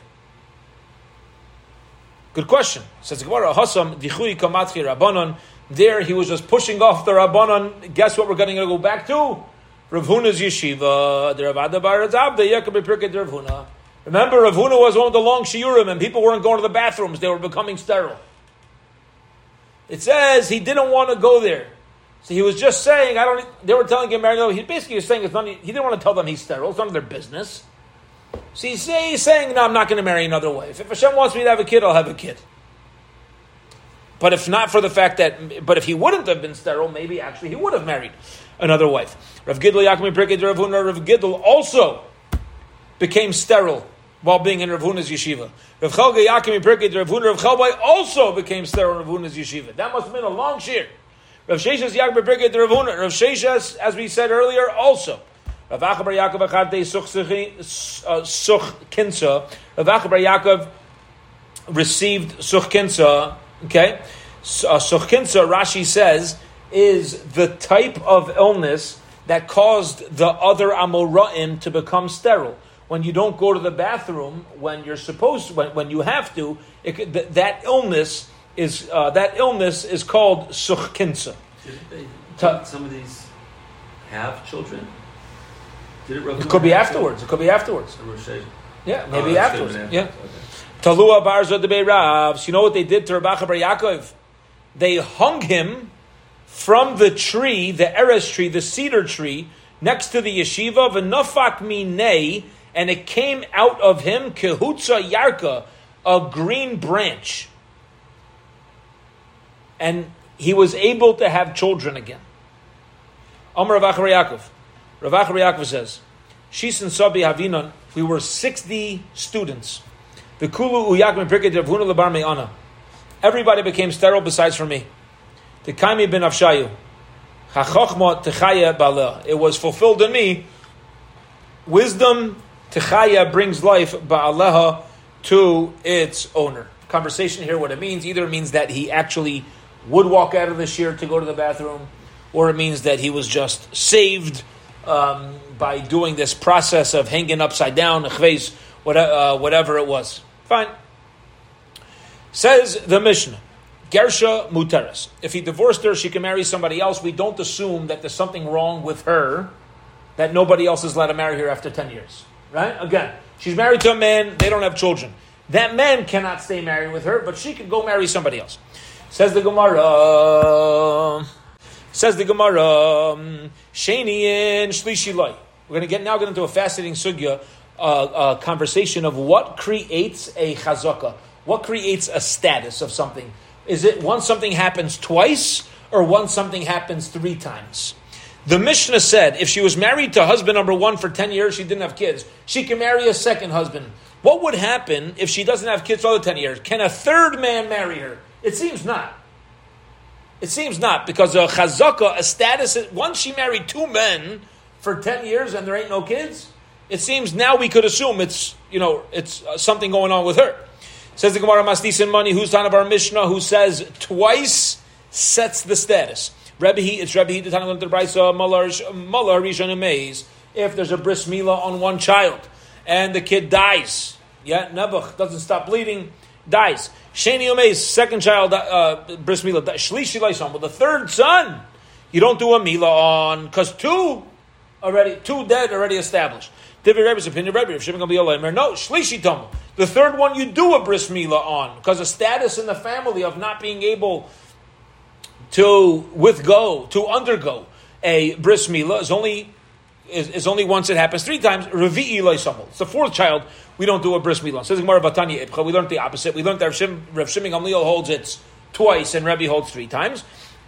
Good question. Says Gemara, Hasam dichui kamatchi rabbanon. There he was just pushing off the rabbanon. Guess what we're going to go back to? Rav Huna's yeshiva. The Rav Adabar Abda Yaakov Pirkei Rav Huna. Remember, Rav Huna was one of the long shiurim, and people weren't going to the bathrooms; they were becoming sterile. It says he didn't want to go there, so he was just saying, "I don't." They were telling him, "No." He basically was saying, "It's none." He didn't want to tell them he's sterile. It's none of their business. So he's, he's saying, no, I'm not going to marry another wife. If Hashem wants me to have a kid, I'll have a kid. But if not for the fact that, but if he wouldn't have been sterile, maybe actually he would have married another wife. Rav Gidl Yaakov Rav Huna, Rav Gidl also became sterile while being in Rav Huna's yeshiva. Rav Chalga Yaakov Rav Huna, Rav Chalbai also became sterile in Rav Huna's yeshiva. That must have been a long shiur. Rav Sheshas Yaakov Pirkei Rav Huna, Rav Sheshas, as we said earlier, also. Rav Achabar Yaakov Acharte Such Kinsa. Rav Achabar Yaakov received Such Kinsa. Okay, uh, Such Kinsa, Rashi says, is the type of illness that caused the other Amoraim to become sterile. When you don't go to the bathroom when you're supposed when, when you have to, it, th- that illness is uh, that illness is called suchkinsa. Did some of these have children? Did it, it could be afterwards. It could be afterwards. Yeah, maybe oh, afterwards. After. Yeah. Talua Barza de Ravs. You know what they did to Rabbi Bar Yaakov? They hung him from the tree, the eres tree, the cedar tree, next to the yeshiva, v'nafak minei, and it came out of him kehutza yarka, a green branch. And he was able to have children again. Amar Rav Yaakov. Rav Achar Yaakov says, Shisin Sabi Havinon, we were 60 students. The Kulu Uyakim Pirkei Ravuna Labar Me'ana. Everybody became sterile besides for me. The Kaimi bin Avshayu. Bala. It was fulfilled in me. Wisdom Techaya brings life Ba'aleha to its owner. Conversation here, what it means. Either it means that he actually would walk out of the shiur to go to the bathroom, or it means that he was just saved um, by doing this process of hanging upside down, uh, whatever it was. Fine. Says the Mishnah, Gersha Muteres. If he divorced her, she can marry somebody else. We don't assume that there's something wrong with her, that nobody else is allowed to marry her after 10 years. Right? Again, she's married to a man, they don't have children. That man cannot stay married with her, but she can go marry somebody else. Says the Gemara. Says the Gemara, Shani in Shlishi We're going to get now get into a fascinating sugya, uh, uh, conversation of what creates a chazaka, what creates a status of something. Is it once something happens twice, or once something happens three times? The Mishnah said if she was married to husband number one for 10 years, she didn't have kids, she can marry a second husband. What would happen if she doesn't have kids for the 10 years? Can a third man marry her? It seems not. It seems not, because a chazaka, a status, once she married two men for 10 years and there ain't no kids, it seems now we could assume it's, you know, it's uh, something going on with her. Says the Gemara Mastis money, who's son of our Mishnah, who says twice sets the status. Rebbe, it's Rebbe, the Tanakh the Brisa, Muller, Rishon Amaze, if there's a bris milah on one child and the kid dies, yeah, Nebuch doesn't stop bleeding, dies. Sheni Umeis, second child, uh, bris milah, shlishi laison. But the third son, you don't do a milah on because two already, two dead already established. Divi Rebbe's opinion, Rebbe, if Shimon Gamliel no, shlishi tomo. The third one you do a bris milah on because a status in the family of not being able to withgo, to undergo a bris milah is only is, is, only once it happens three times. Revi'i loisamol. It's the fourth child. We don't do a bris milah. Says Gemara Batanya Ibcha. We learned the opposite. We learned that Rav Shimon Gamliel holds it twice and Rebbe holds three times.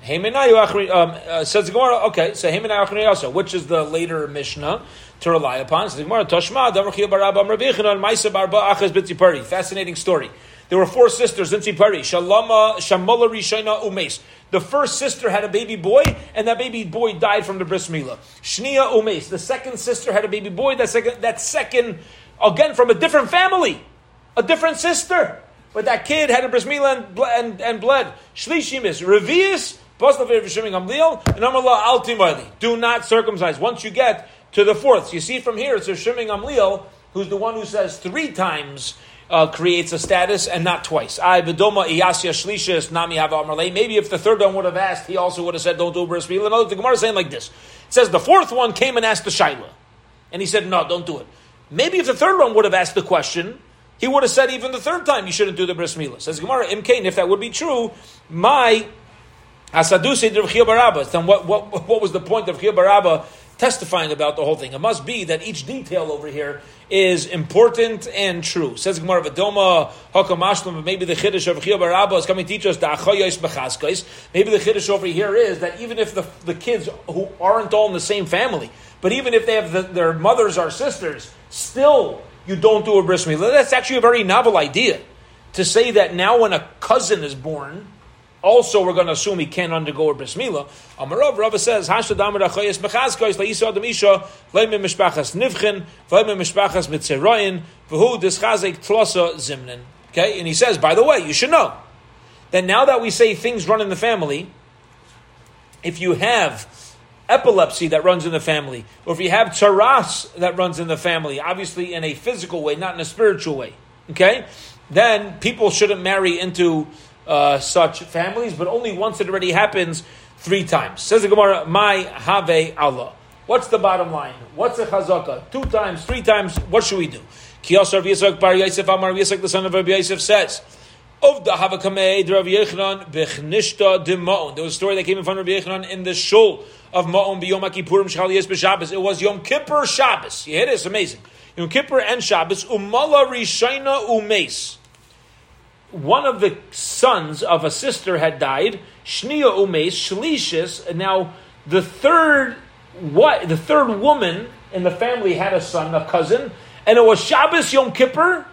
Um, uh, says Gemara. Okay, so Hemenayu also, which is the later Mishnah to rely upon. Says Gemara Toshma Damar Barabam Rabbi Yechanan Ma'isa Barba Achaz Bitzi Pari. Fascinating story. There were four sisters in Tzipari, Shalama, Shamala Rishona Umes. The first sister had a baby boy, and that baby boy died from the bris milah. Shnia Umes. The second sister had a baby boy. That second, that second, again from a different family, a different sister. But that kid had a bris milah and, and, and bled. Shlishimis. Revius. Do not circumcise. Once you get to the fourth, you see from here, it's a Shimon Gamliel, who's the one who says three times uh, creates a status and not twice. Maybe if the third one would have asked, he also would have said, "Don't do bris milah." No, the Gemara is saying like this. It says the fourth one came and asked the shaila, and he said, "No, don't do it." Maybe if the third one would have asked the question, he would have said even the third time you shouldn't do the bris milah. Says Gemara imkain. If that would be true, my asaduse de Then what, what, what was the point of Baraba testifying about the whole thing. It must be that each detail over here is important and true. Says Gemara Vadoma Hakamashlam, maybe the Chiddush of Chiyah Barabba is coming to teach us the Achoyos Bechaskos. Maybe the Chiddush over here is that even if the, the kids who aren't all in the same family, but even if they have the, their mothers or sisters, still you don't do a bris milah. That's actually a very novel idea to say that now when a cousin is born, also we're going to assume he can't undergo a bris milah. Amarav Rava says Hashadam Rachayis Mechazkois Laisa Adam Isha Leimim Mishpachas Nivchin Leimim Mishpachas Mitzeroyin V'hu Dischazek Tlosa Zimnin. Okay, and he says, by the way, you should know that now that we say things run in the family, if you have epilepsy that runs in the family, or if you have taras that runs in the family, obviously in a physical way, not in a spiritual way, okay, then people shouldn't marry into uh, such families, but only once it already happens three times. Says the Gemara, My have Allah. What's the bottom line? What's a chazaka? Two times, three times, what should we do? Kiyosar Yisak Bar Yosef Amar Yisak, the son of Rabbi Yosef, says, of the Rav. There was a story that came in front of Rabbi Yechanan in the shul of Ma'on B'Yom HaKippurim Shchal Yes B'Shabbos. It was Yom Kippur Shabbos. You hear this? Amazing. Yom Kippur and Shabbos. Umala Rishayna Umes one of the sons of a sister had died, Shnia Umes, Shlishis, now the third what the third woman in the family had a son, a cousin, and it was Shabbos Yom Kippur,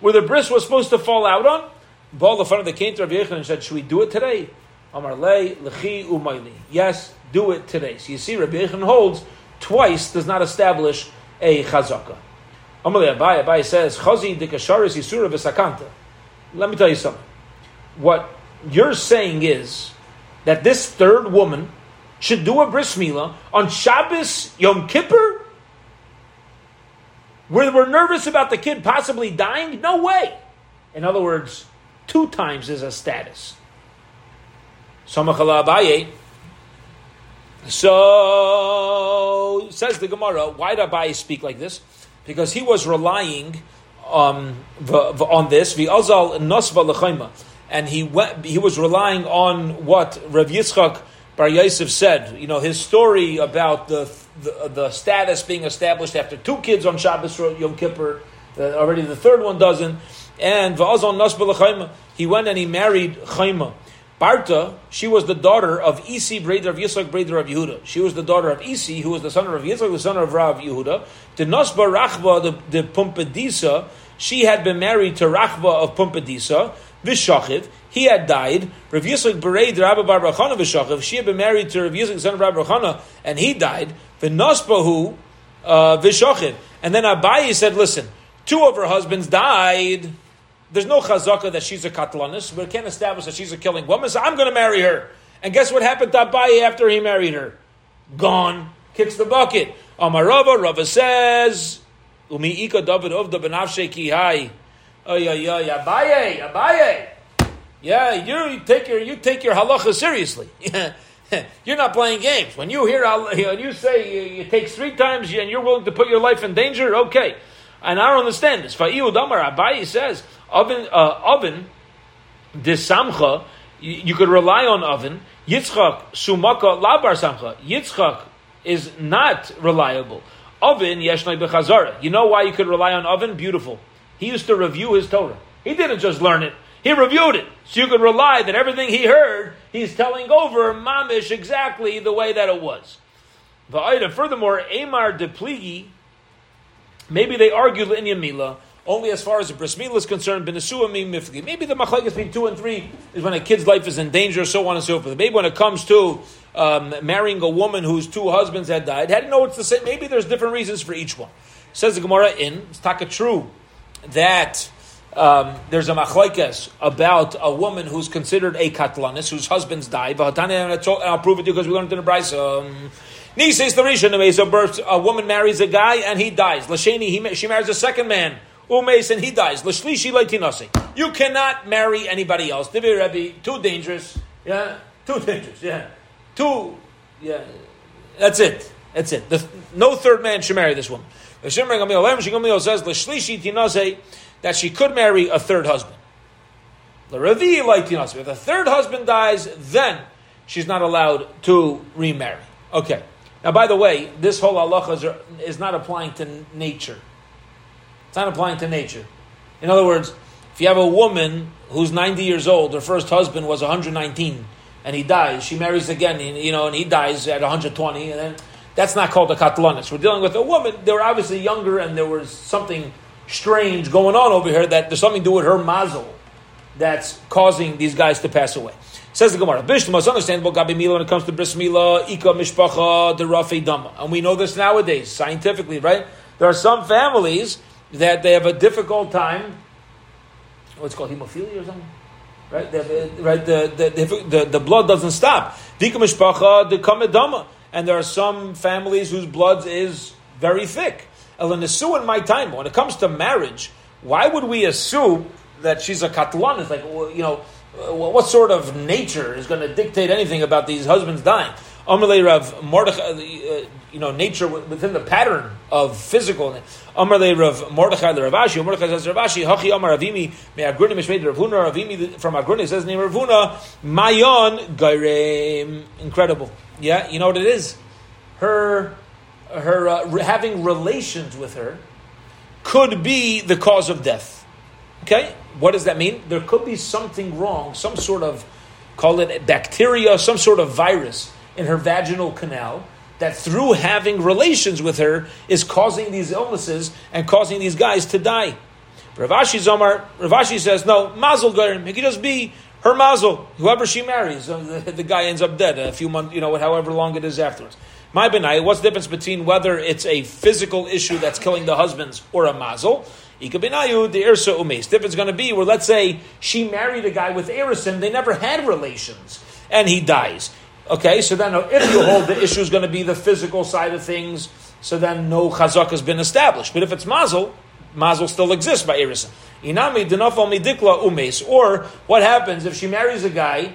where the bris was supposed to fall out on. Baal the front of the came to Rav Yechon and said, Should we do it today? Amar Le, Lechi Umayli. Yes, do it today. So you see, Rabbi Yechon holds twice does not establish a chazaka. Amar Le Abai, Abai says, Chazi dikasharis yisura v'sakanta let me tell you something. What you're saying is that this third woman should do a bris milah on Shabbos Yom Kippur, where we're nervous about the kid possibly dying. No way. In other words, two times is a status. Abaye. So says the Gemara. Why did Abaye speak like this? Because he was relying um, on this. V'azal nasva l'chayma, and he went. He was relying on what Rav Yitzchak Bar Yosef said. You know his story about the, the, the status being established after two kids on Shabbos Yom Kippur. Uh, already the third one doesn't. And v'azal nasva l'chayma, he went and he married Chayma. Barta, she was the daughter of Isi, brother of Yitzchak, brother of Yehuda. She was the daughter of Isi, who was the son of Yitzchak, the son of Rav Yehuda. The Nosba Rachba, the, the Pumbedisa, she had been married to Rachba of Pumbedisa. Vishachiv, he had died. Rav Yitzchak bereid Rabbi Bar Bachana Vishachiv, she had been married to Rav Yitzchak, son of Rabbi and he died. V'nosbahu uh, Vishachiv. And then Abayi said, listen, two of her husbands died. There's no chazaka that she's a katlanis. We can't establish that she's a killing woman, so I'm going to marry her. And guess what happened to Abayi after he married her? Gone. Kicks the bucket. Amarava, Rava says, Umi ika David of the ki hai. Oh yeah, yeah. Abaye, Abaye. Yeah, you take your you take your halacha seriously. you're not playing games. When you hear when you say it takes three times and you're willing to put your life in danger, okay. And I don't understand this. Fa'iu Damar Abaye says oven uh, oven disamcha. You, you could rely on oven. Yitzchak sumaka labar samcha. Yitzchak is not reliable. Oven yeshnai bechazara. You know why you could rely on oven? Beautiful. He used to review his Torah. He didn't just learn it. He reviewed it. So you could rely that everything he heard, he's telling over mamish exactly the way that it was. Furthermore, Amar de Pligi, maybe they argued in Yamila, only as far as the bris milah is concerned, benasua mi mifli. Maybe the machlekes between two and three is when a kid's life is in danger, so on and so forth. Maybe when it comes to um, marrying a woman whose two husbands had died, how do know it's the same? Maybe there's different reasons for each one. Says the Gemara in taka true that um, there's a machlekes about a woman who's considered a katlanis, whose husbands died. And I'll prove it to you because we learned in the Bryce. Um, is the Rishon, a woman marries a guy and he dies. Lasheni, she marries a second man. Umes and he dies. Lashlishi leitinase. You cannot marry anybody else. Divi Rebbe, too dangerous. Yeah, too dangerous. Yeah, too. Yeah, that's it. That's it. The, no third man should marry this woman. Says Lashlishi tinase that she could marry a third husband. The Ravi leitinase. If the third husband dies, then she's not allowed to remarry. Okay. Now, by the way, this whole halacha is, is not applying to nature. It's not applying to nature. In other words, if you have a woman who's 90 years old, her first husband was 119, and he dies, she marries again, you know, and he dies at 120, and then that's not called a katlanis. We're dealing with a woman, they were obviously younger, and there was something strange going on over here that there's something to do with her mazel that's causing these guys to pass away. Says the Gemara, Bishlam is understandable Gabi Mila when it comes to bris Ika Mishpacha, the Rafi Dama. And we know this nowadays, scientifically, right? There are some families that they have a difficult time. What's called hemophilia or something, right? Have, right, the, the, the, the, blood doesn't stop. And there are some families whose blood is very thick. Elanasu in my time, when it comes to marriage, why would we assume that she's a katlan? It's like you know, what sort of nature is going to dictate anything about these husbands dying? Amalei Rav Mordechai, uh, you know, nature within the pattern of physical. Amalei Rav Mordechai the Ravashi. Mordechai says Ravashi. Hachi Amar Avimi me Agruni Mishmei Ravuna Ravimi from Agruni says name Ravuna Mayon Gairem. Incredible. Yeah, you know what it is. Her her uh, having relations with her could be the cause of death. Okay, what does that mean? There could be something wrong, some sort of call it bacteria, some sort of virus in her vaginal canal that through having relations with her is causing these illnesses and causing these guys to die. Ravashi Zomar, Ravashi says, no, mazel garim. It could just be her mazel. Whoever she marries, the, the, guy ends up dead a few months, you know, however long it is afterwards. My benai, what's the difference between whether it's a physical issue that's killing the husbands or a mazel? Ika benayu, the irsa umes. Difference going to be where, let's say, she married a guy with erisin, they never had relations, and he dies. Okay, so then if you hold the issue is going to be the physical side of things, so then no chazak has been established. But if it's mazel, mazel still exists by Erison. Inami denafal midikla umes. Or what happens if she marries a guy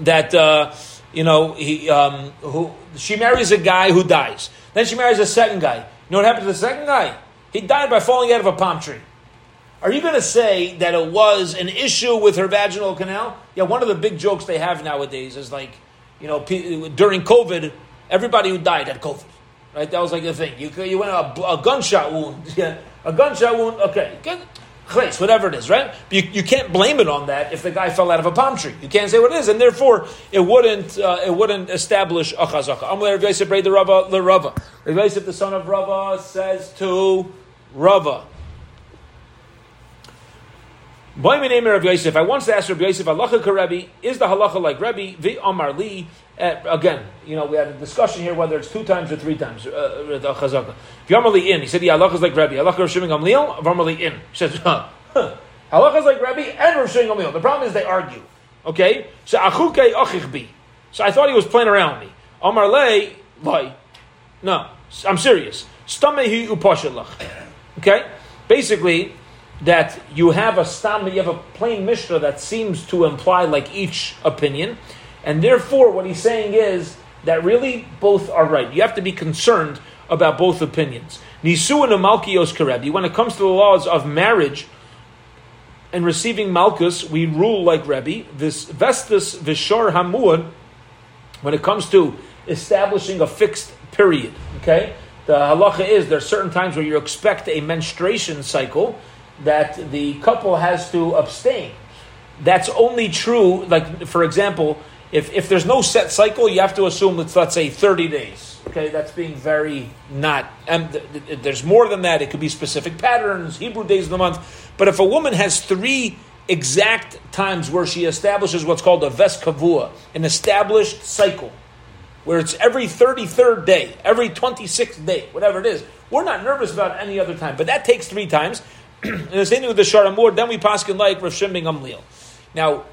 that uh, you know he um, who she marries a guy who dies. Then she marries a second guy. You know what happened to the second guy? He died by falling out of a palm tree. Are you going to say that it was an issue with her vaginal canal? Yeah, one of the big jokes they have nowadays is like you know, during COVID, everybody who died had COVID. Right? That was like the thing. You, you went a, a gunshot wound. Yeah, a gunshot wound. Okay. Place, whatever it is, right? You, you can't blame it on that if the guy fell out of a palm tree. You can't say what it is, and therefore it wouldn't uh, it wouldn't establish a chazaka. Amalei Rav the Rava the Rava. Rav Yosef the son of Rava says to Rava, Boy, my name is Rabbi Yosef. I once asked Rabbi Yosef, halacha Rebbe, is the halacha like Rebbe? Vi Amar Li. Uh, again, you know, we had a discussion here whether it's two times or three times. Uh, the chazaka. V'amar in. He said, yeah, halacha is like Rebbe. Halacha Rav Shimon Gamliel. V'amar in. He says, huh. Halacha is like Rebbe and Rav Shimon Gamliel. The problem is they argue. Okay, so achuke achich. So I thought he was playing around with me. Amar Le, like, no, I'm serious. Stamehi upashalach. Okay, basically that you have a stam, you have a plain mishnah that seems to imply like each opinion, and therefore what he's saying is that really both are right. You have to be concerned about both opinions. Nisu and Malkios Karebi, when it comes to the laws of marriage and receiving Malkus, we rule like Rebbe. This Vestus Vishar Hamud, when it comes to establishing a fixed period, okay? The halacha is there are certain times where you expect a menstruation cycle that the couple has to abstain. That's only true, like, for example, if, if there's no set cycle, you have to assume it's, let's say, 30 days. Okay, that's being very not, and there's more than that. It could be specific patterns, Hebrew days of the month. But if a woman has three exact times where she establishes what's called a ves kavua, an established cycle, where it's every 33rd day, every 26th day, whatever it is, we're not nervous about any other time. But that takes three times. and the same thing with the Sharamur, then we pass in like Rav Shimon Gamliel. Now,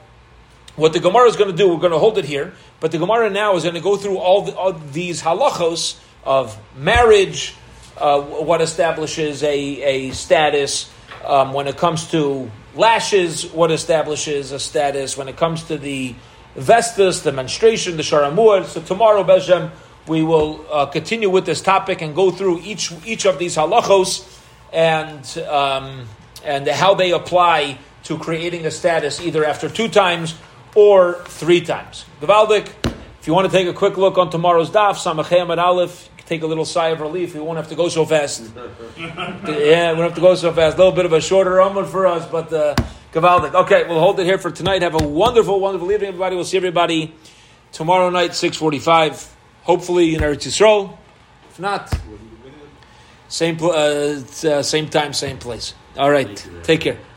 what the Gemara is going to do, we're going to hold it here, but the Gemara now is going to go through all, the, all these halachos of marriage, uh, what establishes a, a status, um, when it comes to lashes, what establishes a status, when it comes to the vestus, the menstruation, the sharamur. So tomorrow, Bezhem, we will uh, continue with this topic and go through each, each of these halachos and, um, and how they apply to creating a status either after two times or three times. Gavaldik, if you want to take a quick look on tomorrow's daf, Samachem at Aleph, take a little sigh of relief. We won't have to go so fast. yeah, we won't have to go so fast. A little bit of a shorter Amud for us, but uh, Gavaldik. Okay, we'll hold it here for tonight. Have a wonderful, wonderful evening, everybody. We'll see everybody tomorrow night, 6.45. Hopefully in Eretz Yisrael. If not, same, uh, uh, same time, same place. All right, take care.